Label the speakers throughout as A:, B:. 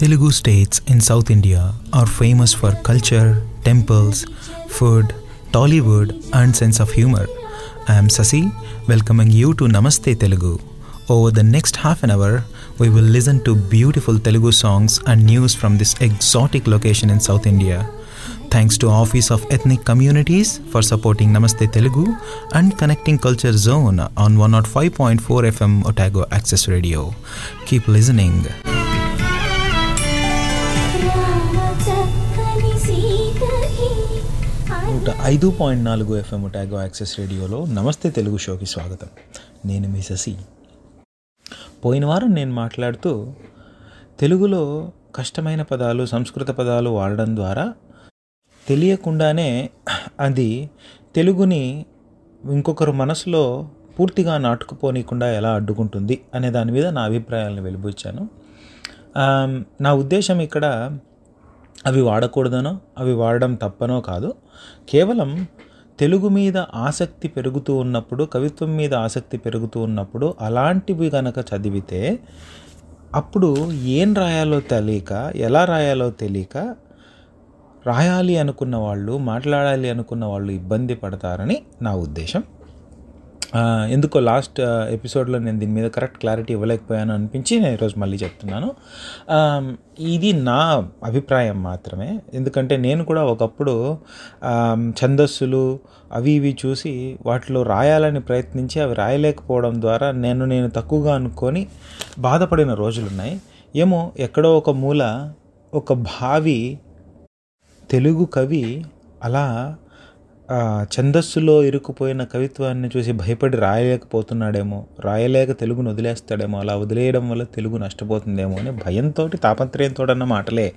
A: Telugu states in South India are famous for culture, temples, food, Tollywood, and sense of humor. I am Sasi, welcoming you to Namaste Telugu. Over the next half an hour, we will listen to beautiful Telugu songs and news from this exotic location in South India. Thanks to Office of Ethnic Communities for supporting Namaste Telugu and connecting Culture Zone on 105.4 FM Otago Access Radio. Keep listening. నూట ఐదు point నాలుగు FM ట్యాగో access రేడియోలో నమస్తే తెలుగు షోకి స్వాగతం. నేను మీ శశి. పోయిన వారం నేను మాట్లాడుతూ తెలుగులో కష్టమైన పదాలు సంస్కృత పదాలు వాడడం ద్వారా తెలియకుండానే అది తెలుగుని ఇంకొకరు మనసులో పూర్తిగా నాటుకుపోనీయకుండా ఎలా అడ్డుకుంటుంది అనే దాని మీద నా అభిప్రాయాలను వెలిబుచ్చాను. నా ఉద్దేశం ఇక్కడ అవి వాడకూడదనో అవి వాడడం తప్పనో కాదు. కేవలం తెలుగు మీద ఆసక్తి పెరుగుతూ ఉన్నప్పుడు కవిత్వం మీద ఆసక్తి పెరుగుతూ ఉన్నప్పుడు అలాంటివి కనుక చదివితే అప్పుడు ఏం రాయాలో తెలియక ఎలా రాయాలో తెలియక రాయాలి అనుకున్న వాళ్ళు మాట్లాడాలి అనుకున్న వాళ్ళు ఇబ్బంది పడతారని నా ఉద్దేశం. ఎందుకో లాస్ట్ ఎపిసోడ్లో నేను దీని మీద కరెక్ట్ క్లారిటీ ఇవ్వలేకపోయాను అనిపించి నేను ఈరోజు మళ్ళీ చెప్తున్నాను. ఇది నా అభిప్రాయం మాత్రమే. ఎందుకంటే నేను కూడా ఒకప్పుడు ఛందస్సులు అవి ఇవి చూసి వాటిలో రాయాలని ప్రయత్నించి అవి రాయలేకపోవడం ద్వారా నేను నేను తక్కువగా అనుకొని బాధపడిన రోజులున్నాయి. ఏమో ఎక్కడో ఒక మూల ఒక భావి తెలుగు కవి అలా ఛందస్సులో ఇరుక్కుపోయిన కవిత్వాన్ని చూసి భయపడి రాయలేకపోతున్నాడేమో రాయలేక తెలుగును వదిలేస్తాడేమో అలా వదిలేయడం వల్ల తెలుగు నష్టపోతుందేమో అని భయంతో తాపత్రయంతో అన్న మాటలే.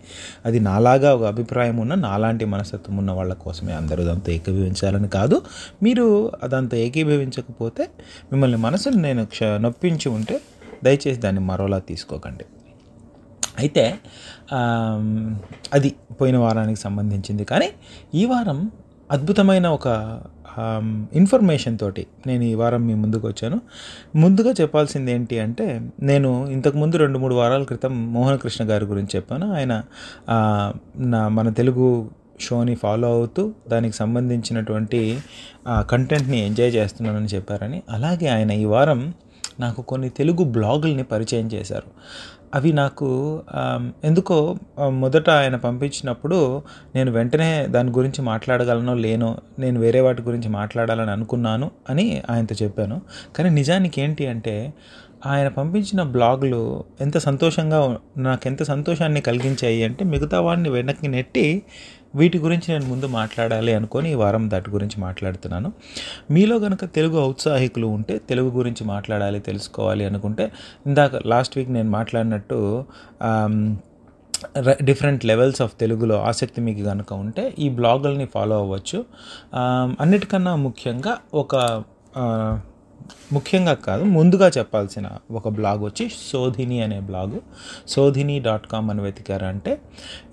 A: అది నాలాగా ఒక అభిప్రాయం ఉన్న నాలాంటి మనస్తత్వం ఉన్న వాళ్ళ కోసమే అందరూ దాంతో ఏకీభవించాలని కాదు. మీరు దాంతో ఏకీభవించకపోతే మిమ్మల్ని మనసును నేను క్ష నొప్పించి ఉంటే దయచేసి దాన్ని మరోలా తీసుకోకండి. అయితే అది పోయిన వారానికి సంబంధించింది కానీ ఈ వారం అద్భుతమైన ఒక ఇన్ఫర్మేషన్ తోటి నేను ఈ వారం మీ ముందుకు వచ్చాను. ముందుగా చెప్పాల్సింది ఏంటి అంటే నేను ఇంతకుముందు రెండు మూడు వారాల క్రితం మోహనకృష్ణ గారి గురించి చెప్పాను. ఆయన నా మన తెలుగు షోని ఫాలో అవుతూ దానికి సంబంధించినటువంటి కంటెంట్ని ఎంజాయ్ చేస్తున్నానని చెప్పారని. అలాగే ఆయన ఈ వారం నాకు కొన్ని తెలుగు బ్లాగుల్ని పరిచయం చేశారు. అవి నాకు ఎందుకో మొదట ఆయన పంపించినప్పుడు నేను వెంటనే దాని గురించి మాట్లాడగలనో లేనో నేను వేరే వాటి గురించి మాట్లాడాలని అనుకున్నాను అని ఆయనతో చెప్పాను. కానీ నిజానికి ఏంటి అంటే ఆయన పంపించిన బ్లాగులు ఎంత సంతోషంగా నాకు ఎంత సంతోషాన్ని కలిగించాయి అంటే మిగతా వాడిని వెనక్కి నెట్టి వీటి గురించి నేను ముందు మాట్లాడాలి అనుకొని ఈ వారం దాటి గురించి మాట్లాడుతున్నాను. మీలో కనుక తెలుగు ఔత్సాహికులు ఉంటే తెలుగు గురించి మాట్లాడాలి తెలుసుకోవాలి అనుకుంటే ఇందాక లాస్ట్ వీక్ నేను మాట్లాడినట్టు డిఫరెంట్ లెవెల్స్ ఆఫ్ తెలుగులో ఆసక్తి మీకు కనుక ఉంటే ఈ బ్లాగుల్ని ఫాలో అవ్వచ్చు. అన్నిటికన్నా ముఖ్యంగా ఒక ముఖ్యంగా కాదు ముందుగా చెప్పాల్సిన ఒక బ్లాగ్ వచ్చి శోధిని అనే బ్లాగు. శోధిని డాట్ కామ్ అని వెతికారంటే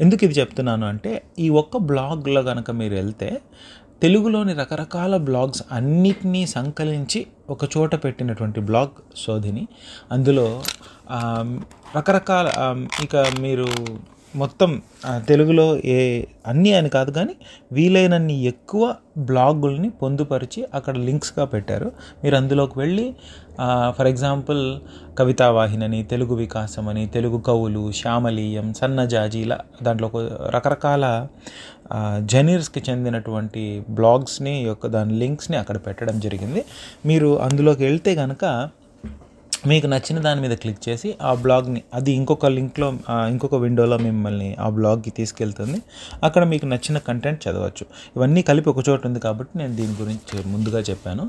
A: ఎందుకు ఇది చెప్తున్నాను అంటే ఈ ఒక్క బ్లాగ్లో కనుక మీరు వెళ్తే తెలుగులోని రకరకాల బ్లాగ్స్ అన్నిటినీ సంకలించి ఒక చోట పెట్టినటువంటి బ్లాగ్ శోధిని అందులో రకరకాల ఇక మీరు మొత్తం తెలుగులో ఏ అన్నీ అని కాదు కానీ వీలైనన్ని ఎక్కువ బ్లాగుల్ని పొందుపరిచి అక్కడ లింక్స్గా పెట్టారు. మీరు అందులోకి వెళ్ళి ఫర్ ఎగ్జాంపుల్ కవితావాహినని తెలుగు వికాసం అని తెలుగు కవులు శ్యామలీయం సన్నజాజి ఇలా దాంట్లో రకరకాల జనీర్స్కి చెందినటువంటి బ్లాగ్స్ని యొక్క దాని లింక్స్ని అక్కడ పెట్టడం జరిగింది. మీరు అందులోకి వెళ్తే కనుక మీకు నచ్చిన దాని మీద క్లిక్ చేసి ఆ బ్లాగ్ని అది ఇంకొక లింక్లో ఇంకొక విండోలో మిమ్మల్ని ఆ బ్లాగ్కి తీసుకెళ్తుంది. అక్కడ మీకు నచ్చిన కంటెంట్ చదవచ్చు. ఇవన్నీ కలిపి ఒక చోట ఉంది కాబట్టి నేను దీని గురించి ముందుగా చెప్పాను.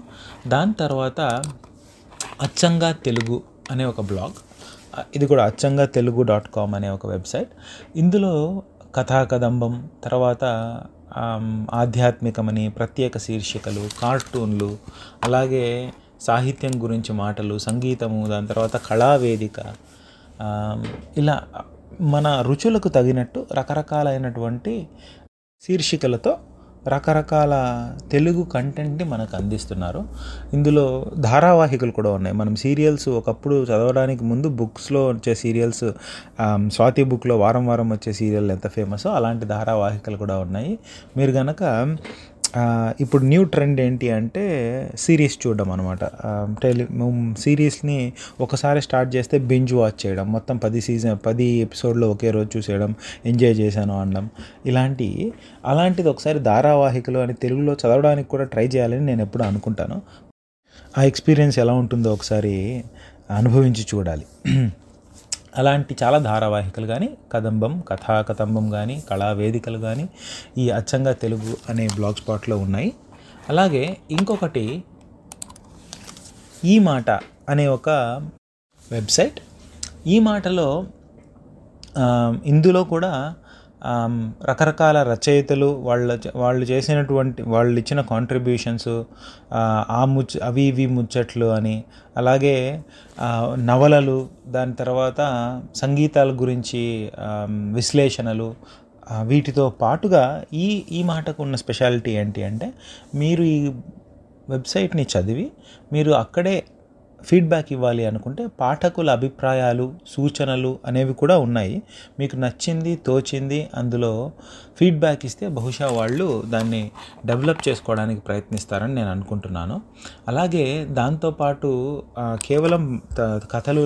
A: దాని తర్వాత అచ్చంగా తెలుగు అనే ఒక బ్లాగ్ ఇది కూడా అచ్చంగా తెలుగు డాట్ కామ్ అనే ఒక వెబ్సైట్ ఇందులో కథాకదంబం తర్వాత ఆధ్యాత్మికమని ప్రత్యేక శీర్షికలు కార్టూన్లు అలాగే సాహిత్యం గురించి మాటలు సంగీతము దాని తర్వాత కళావేదిక ఇలా మన రుచులకు తగినట్టు రకరకాలైనటువంటి శీర్షికలతో రకరకాల తెలుగు కంటెంట్ని మనకు అందిస్తున్నారు. ఇందులో ధారావాహికలు కూడా ఉన్నాయి. మనం సీరియల్స్ ఒకప్పుడు చదవడానికి ముందు బుక్స్లో వచ్చే సీరియల్స్ స్వాతి బుక్లో వారం వారం వచ్చే సీరియల్ ఎంత ఫేమసో అలాంటి ధారావాహికలు కూడా ఉన్నాయి. మీరు కనుక ఇప్పుడు న్యూ ట్రెండ్ ఏంటి అంటే సిరీస్ చూడడం అనమాట టెలి సిరీస్ని ఒకసారి స్టార్ట్ చేస్తే బింజ్ వాచ్ చేయడం మొత్తం పది సీజన్ పది ఎపిసోడ్లో ఒకే రోజు చూసేయడం ఎంజాయ్ చేశాను అనడం ఇలాంటి అలాంటిది ఒకసారి ధారావాహికలు అని తెలుగులో చదవడానికి కూడా ట్రై చేయాలని నేను ఎప్పుడు అనుకుంటాను. ఆ ఎక్స్పీరియన్స్ ఎలా ఉంటుందో ఒకసారి అనుభవించి చూడాలి. అలాంటి చాలా ధారావాహికలు కానీ కదంబం కథా కదంబం కానీ కళా వేదికలు కానీ ఈ అచ్చంగా తెలుగు అనే బ్లాగ్ స్పాట్లో ఉన్నాయి. అలాగే ఇంకొకటి ఈ మాట అనే ఒక వెబ్సైట్. ఈ మాటలో ఇందులో కూడా రకరకాల రచయితలు వాళ్ళ వాళ్ళు చేసినటువంటి వాళ్ళు ఇచ్చిన కాంట్రిబ్యూషన్స్ ఆ ముచ్చ అవి ఇవి ముచ్చట్లు అని అలాగే నవలలు దాని తర్వాత సంగీతాల గురించి విశ్లేషణలు వీటితో పాటుగా ఈ ఈ మాటకు ఉన్న స్పెషాలిటీ ఏంటి అంటే మీరు ఈ వెబ్సైట్ని చదివి మీరు అక్కడే ఫీడ్బ్యాక్ ఇవ్వాలి అనుకుంటే పాఠకుల అభిప్రాయాలు సూచనలు అనేవి కూడా ఉన్నాయి. మీకు నచ్చింది తోచింది అందులో ఫీడ్బ్యాక్ ఇస్తే బహుశా వాళ్ళు దాన్ని డెవలప్ చేసుకోవడానికి ప్రయత్నిస్తారని నేను అనుకుంటున్నాను. అలాగే దాంతోపాటు కేవలం కథలు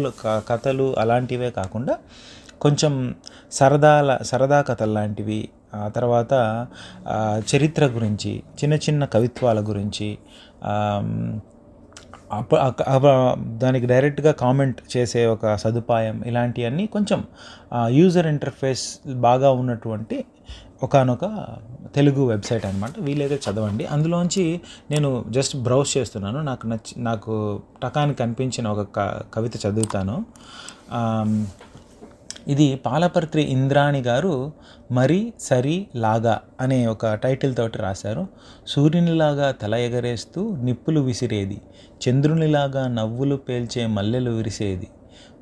A: కథలు అలాంటివే కాకుండా కొంచెం సరదాల సరదా కథలు లాంటివి ఆ తర్వాత చరిత్ర గురించి చిన్న చిన్న కవిత్వాల గురించి దానికి డైరెక్ట్గా కామెంట్ చేసే ఒక సదుపాయం ఇలాంటివన్నీ కొంచెం యూజర్ ఇంటర్ఫేస్ బాగా ఉన్నటువంటి ఒకనొక తెలుగు వెబ్సైట్ అనమాట వీలైతే చదవండి. అందులోంచి నేను జస్ట్ బ్రౌజ్ చేస్తున్నాను. నాకు నచ్చి నాకు టకానికి కనిపించిన ఒక క- కవిత చదువుతాను. ఇది పాలపర్తి ఇంద్రాణి గారు మరి సరి లాగా అనే ఒక టైటిల్ తోటి రాశారు. సూర్యునిలాగా తల ఎగరేస్తూ నిప్పులు విసిరేది చంద్రునిలాగా నవ్వులు పేల్చే మల్లెలు విరిసేది.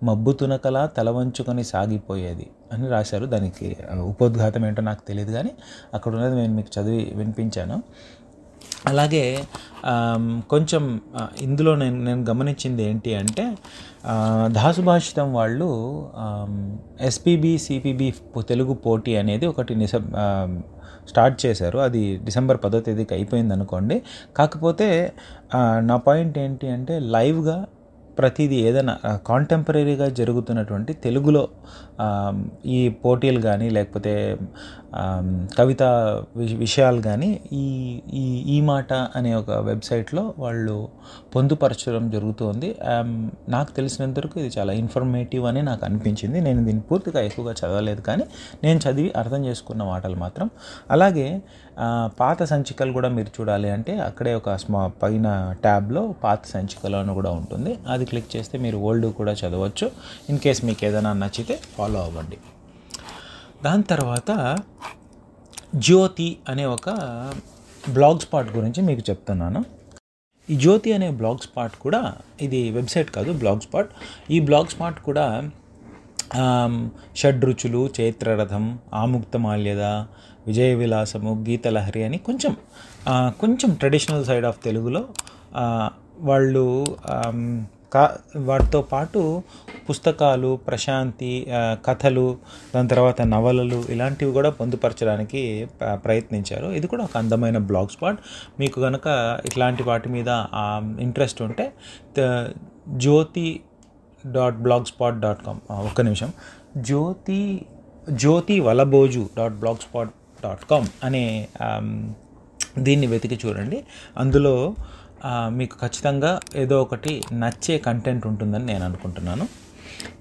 A: మబ్బు తునకలా తల వంచుకొని సాగిపోయేది అని రాశారు. దానికి ఉపోద్ఘాతం ఏంటో నాకు తెలియదు కానీ అక్కడ ఉన్నది నేను మీకు చదివి వినిపించాను. అలాగే కొంచెం ఇందులో నేను నేను గమనించింది ఏంటి అంటే దాసుభాషితం వాళ్ళు ఎస్పీబీ సిపిబి తెలుగు పోటీ అనేది ఒకటి నిస స్టార్ట్ చేశారు. అది డిసెంబర్ పదో తేదీకి అయిపోయింది అనుకోండి. కాకపోతే నా పాయింట్ ఏంటి అంటే లైవ్గా ప్రతిదీ ఏదైనా కాంటెంపరీగా జరుగుతున్నటువంటి తెలుగులో ఈ పోటీలు కానీ లేకపోతే కవిత వి- విషయాలు కానీ ఈ ఈ ఈ మాట అనే ఒక వెబ్సైట్లో వాళ్ళు పొందుపరచడం జరుగుతుంది. నాకు తెలిసినంతవరకు ఇది చాలా ఇన్ఫర్మేటివ్ అని నాకు అనిపించింది. నేను దీన్ని పూర్తిగా ఎక్కువగా చదవలేదు కానీ నేను చదివి అర్థం చేసుకున్న మాటలు మాత్రం. అలాగే పాత సంచికలు కూడా మీరు చూడాలి అంటే అక్కడే ఒక స్మా పైన ట్యాబ్లో పాత సంచికలు అని కూడా ఉంటుంది. అది క్లిక్ చేస్తే మీరు ఓల్డ్ కూడా చదవచ్చు. ఇన్ కేస్ మీకు ఏదైనా నచ్చితే ఫాలో అవ్వండి. దాని తర్వాత జ్యోతి అనే ఒక బ్లాగ్ స్పాట్ గురించి మీకు చెప్తున్నాను. ఈ జ్యోతి అనే బ్లాగ్ స్పాట్ కూడా ఇది వెబ్సైట్ కాదు బ్లాగ్ స్పాట్. ఈ బ్లాగ్ స్పాట్ కూడా ఆమ్, షడ్రుచులు చైత్రరథం ఆముక్తమాల్యద విజయ విలాసము గీతలహరి అని కొంచెం కొంచెం ట్రెడిషనల్ సైడ్ ఆఫ్ తెలుగులో వాళ్ళు కా వాటితో పాటు పుస్తకాలు ప్రశాంతి కథలు దాని తర్వాత నవలలు ఇలాంటివి కూడా పొందుపరచడానికి ప్రయత్నించారు. ఇది కూడా ఒక అందమైన బ్లాగ్ స్పాట్. మీకు కనుక ఇట్లాంటి వాటి మీద ఇంట్రెస్ట్ ఉంటే Jyothi dot blogspot dot com ఒక్క నిమిషం. Jyothi Jyothi Valaboju dot blogspot dot com అనే దీన్ని వెతికి చూడండి. అందులో మీకు ఖచ్చితంగా ఏదో ఒకటి నచ్చే కంటెంట్ ఉంటుందని నేను అనుకుంటున్నాను.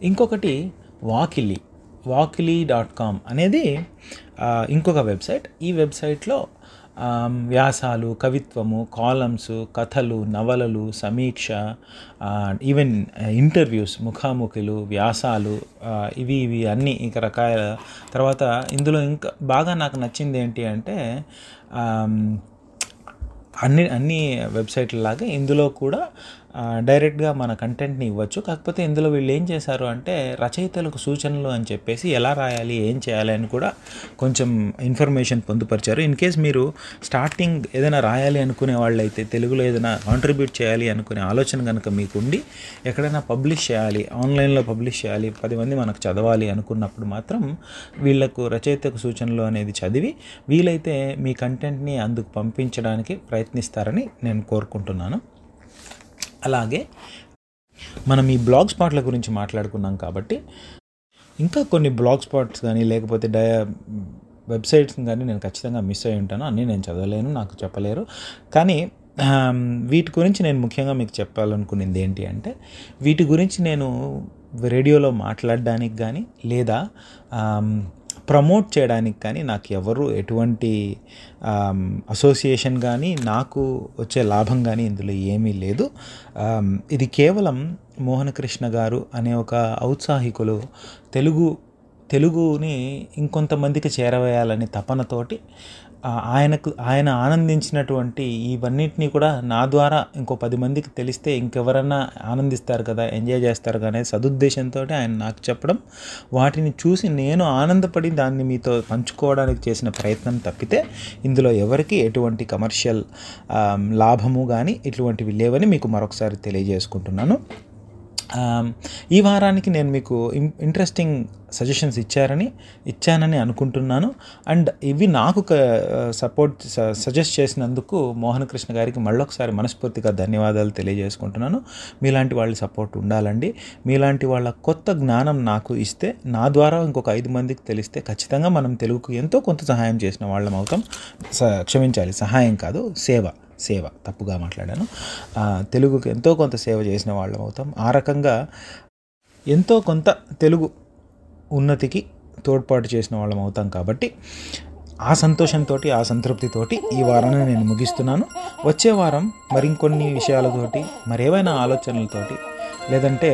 A: ఇంకొకటి వాకిలి. వాకిలి డాట్ కామ్ అనేది ఇంకొక వెబ్సైట్. ఈ వెబ్సైట్లో వ్యాసాలు కవిత్వము కాలమ్స్ కథలు నవలలు సమీక్ష ఈవెన్ ఇంటర్వ్యూస్ ముఖాముఖిలు వ్యాసాలు ఇవి ఇవి అన్నీ ఇంకా రకాల తర్వాత ఇందులో ఇంకా బాగా నాకు నచ్చింది ఏంటి అంటే అన్ని అన్ని వెబ్సైట్ల లాగా ఇందులో కూడా డైరెక్ట్గా మన కంటెంట్ని ఇవ్వచ్చు. కాకపోతే ఇందులో వీళ్ళు ఏం చేశారు అంటే రచయితలకు సూచనలు అని చెప్పేసి ఎలా రాయాలి ఏం చేయాలి అని కూడా కొంచెం ఇన్ఫర్మేషన్ పొందుపరిచారు. ఇన్ కేస్ మీరు స్టార్టింగ్ ఏదైనా రాయాలి అనుకునే వాళ్ళైతే తెలుగులో ఏదైనా కాంట్రిబ్యూట్ చేయాలి అనుకునే ఆలోచన కనుక మీకు ఉండి ఎక్కడైనా పబ్లిష్ చేయాలి ఆన్లైన్లో పబ్లిష్ చేయాలి పది మంది మనకు చదవాలి అనుకున్నప్పుడు మాత్రం వీళ్ళకు రచయితకు సూచనలు అనేది చదివి వీలైతే మీ కంటెంట్ని అందుకు పంపించడానికి ప్రయత్నిస్తారని నేను కోరుకుంటున్నాను. అలాగే మనం ఈ బ్లాగ్ స్పాట్ల గురించి మాట్లాడుకున్నాం కాబట్టి ఇంకా కొన్ని బ్లాగ్ స్పాట్స్ కానీ లేకపోతే డయ వెబ్సైట్స్ కానీ నేను ఖచ్చితంగా మిస్ అయి ఉంటాను. అన్నీ నేను చదవలేను నాకు చెప్పలేరు. కానీ వీటి గురించి నేను ముఖ్యంగా మీకు చెప్పాలనుకునేది ఏంటి అంటే వీటి గురించి నేను రేడియోలో మాట్లాడడానికి కానీ లేదా ప్రమోట్ చేయడానికి కానీ నాకు ఎవరు ఎటువంటి అసోసియేషన్ కానీ నాకు వచ్చే లాభం కానీ ఇందులో ఏమీ లేదు. ఇది కేవలం మోహనకృష్ణ గారు అనే ఒక ఔత్సాహికులు తెలుగు తెలుగుని ఇంకొంతమందికి చేరవేయాలనే తపనతోటి ఆయనకు ఆయన ఆనందించినటువంటి ఇవన్నిటినీ కూడా నా ద్వారా ఇంకో పది మందికి తెలిస్తే ఇంకెవరన్నా ఆనందిస్తారు కదా ఎంజాయ్ చేస్తారు కానీ సదుద్దేశంతో ఆయన నాకు చెప్పడం. వాటిని చూసి నేను ఆనందపడి దాన్ని మీతో పంచుకోవడానికి చేసిన ప్రయత్నం తప్పితే ఇందులో ఎవరికి ఎటువంటి కమర్షియల్ లాభము కానీ ఇటువంటివి లేవని మీకు మరొకసారి తెలియజేసుకుంటున్నాను. Um, ఈ వారానికి నేను మీకు ఇంట్రెస్టింగ్ సజెషన్స్ ఇచ్చారని ఇచ్చానని అనుకుంటున్నాను. అండ్ ఇవి నాకు సపోర్ట్ సజెస్ట్ చేసినందుకు మోహన్ కృష్ణ గారికి మళ్ళొకసారి మనస్ఫూర్తిగా ధన్యవాదాలు తెలియజేసుకుంటున్నాను. మీలాంటి వాళ్ళ సపోర్ట్ ఉండాలండి. మీలాంటి వాళ్ళ కొత్త జ్ఞానం నాకు ఇస్తే నా ద్వారా ఇంకొక ఐదు మందికి తెలిస్తే ఖచ్చితంగా మనం తెలుగుకు ఎంతో కొంత సహాయం చేసిన వాళ్ళం అవుతాం. స- క్షమించాలి సహాయం కాదు సేవ. సేవ తప్పుగా మాట్లాడాను. తెలుగుకి ఎంతో కొంత సేవ చేసిన వాళ్ళం అవుతాం. ఆ రకంగా ఎంతో కొంత తెలుగు ఉన్నతికి తోడ్పాటు చేసిన వాళ్ళం అవుతాం కాబట్టి ఆ సంతోషంతో ఆ సంతృప్తితోటి ఈ వారాన్ని నేను ముగిస్తున్నాను. వచ్చే వారం మరికొన్ని విషయాలతోటి మరేవైనా ఆలోచనలతోటి లేదంటే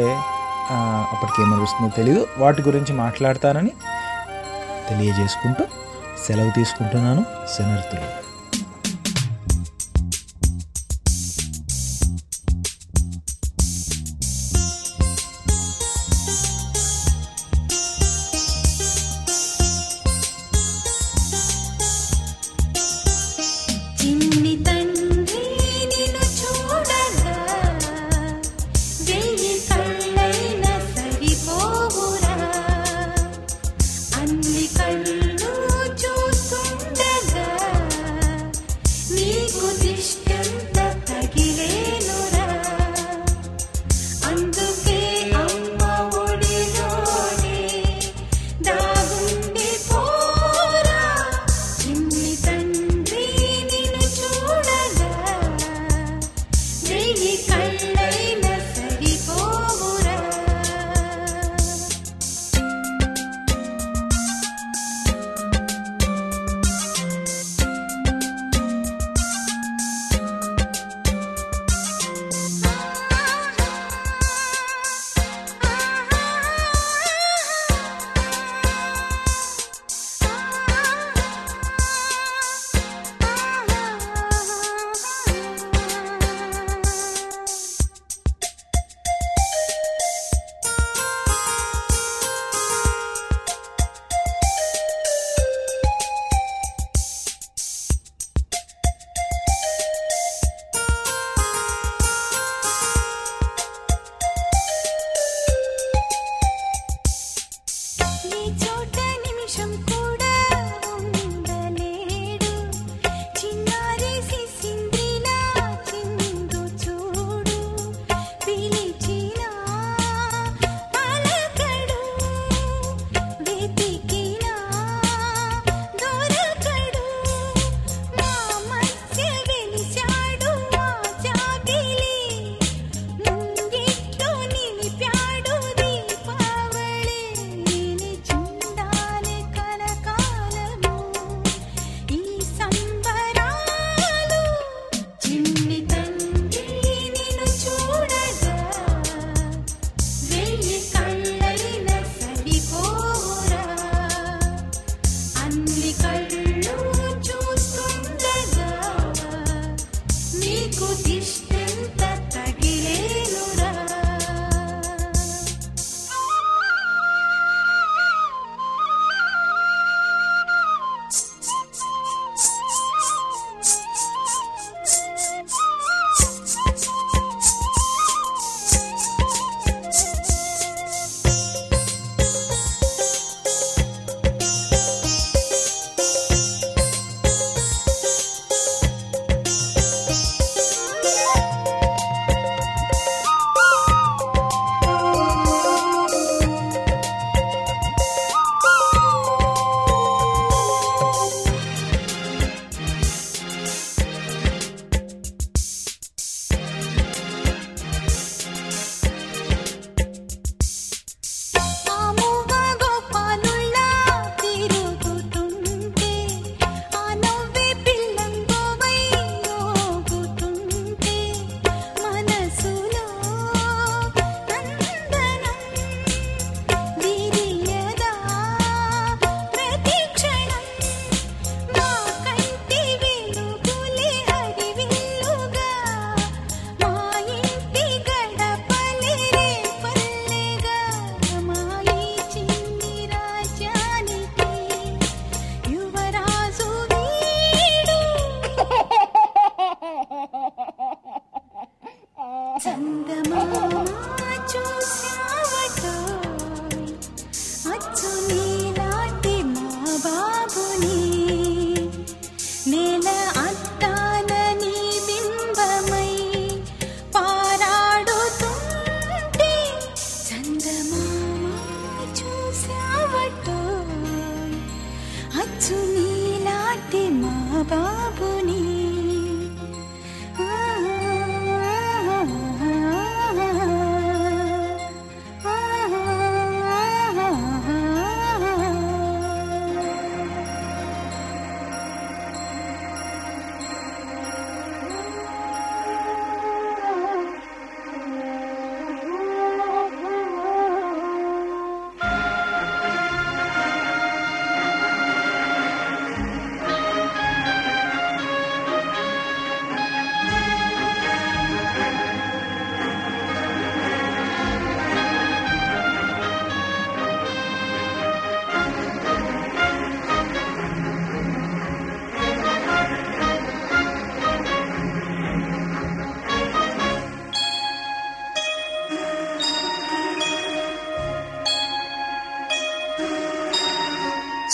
A: అప్పటికి ఏమనిపిస్తుందో తెలియదు వాటి గురించి మాట్లాడతానని తెలియజేసుకుంటూ సెలవు తీసుకుంటున్నాను. శనర్థులు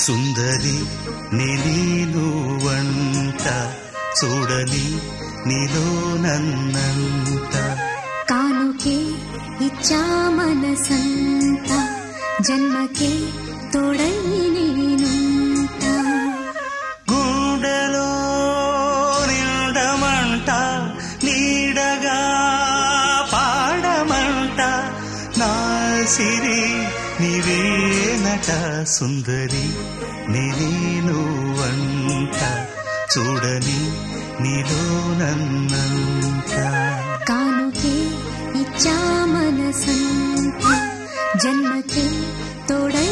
B: సుందరి నిలీలువంట చూడని నీలో నన్నంత.
C: కానుకే ఇచ్చా మనసంత జన్మకే తోడై నేనుంట.
B: సిరి నీవేనట సుందరి నేనే నువ్వంట చూడని నీలో నన్నంత.
C: కానుకే ఇచ్చా మనసంత జన్మకే తోడై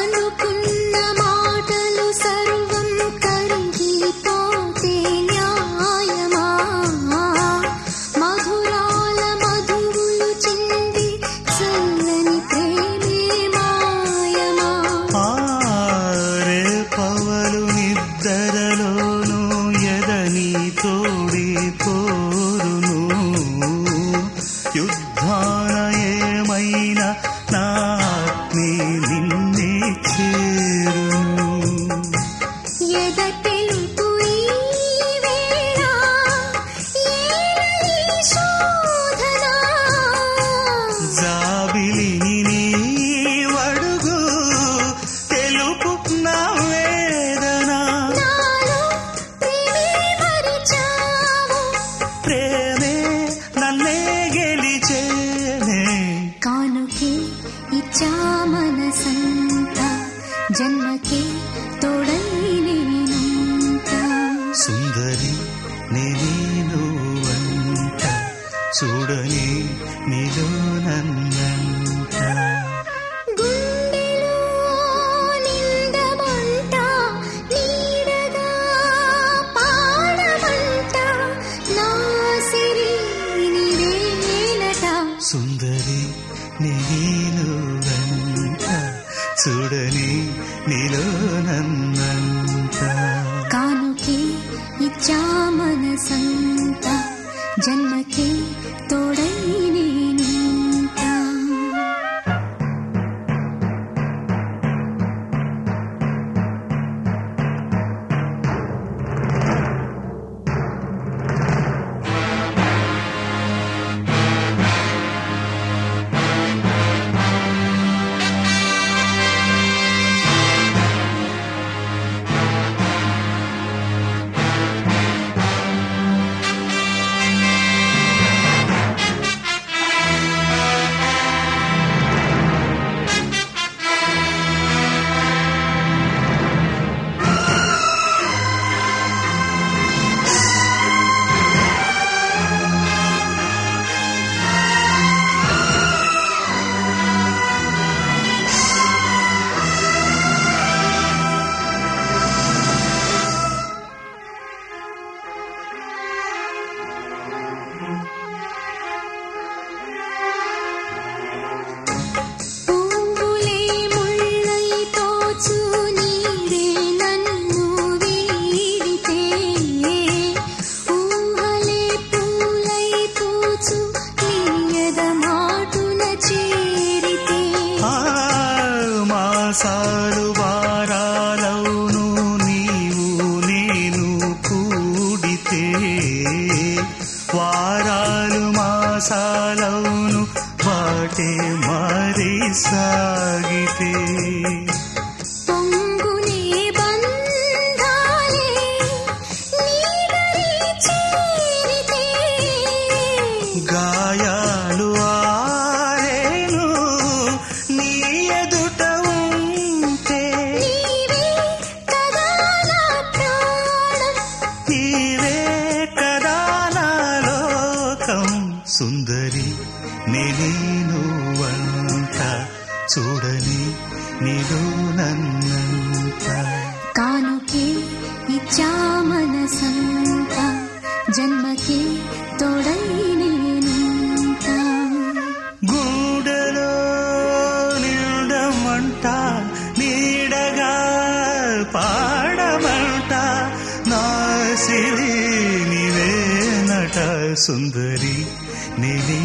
B: Find the చూడని నీలో నన్నంత.
C: కానుకే ఇచ్చా మనసంత జన్మకే తోడై
B: ಸಾರುವ నీలో
C: కానుకే ఇచ్చా మనసంత జన్మకే తోడై నేనుంటా.
B: గూడలో నిండమంట నీడగా పాడమంట నా సిరి నీవేనట సుందరి నేను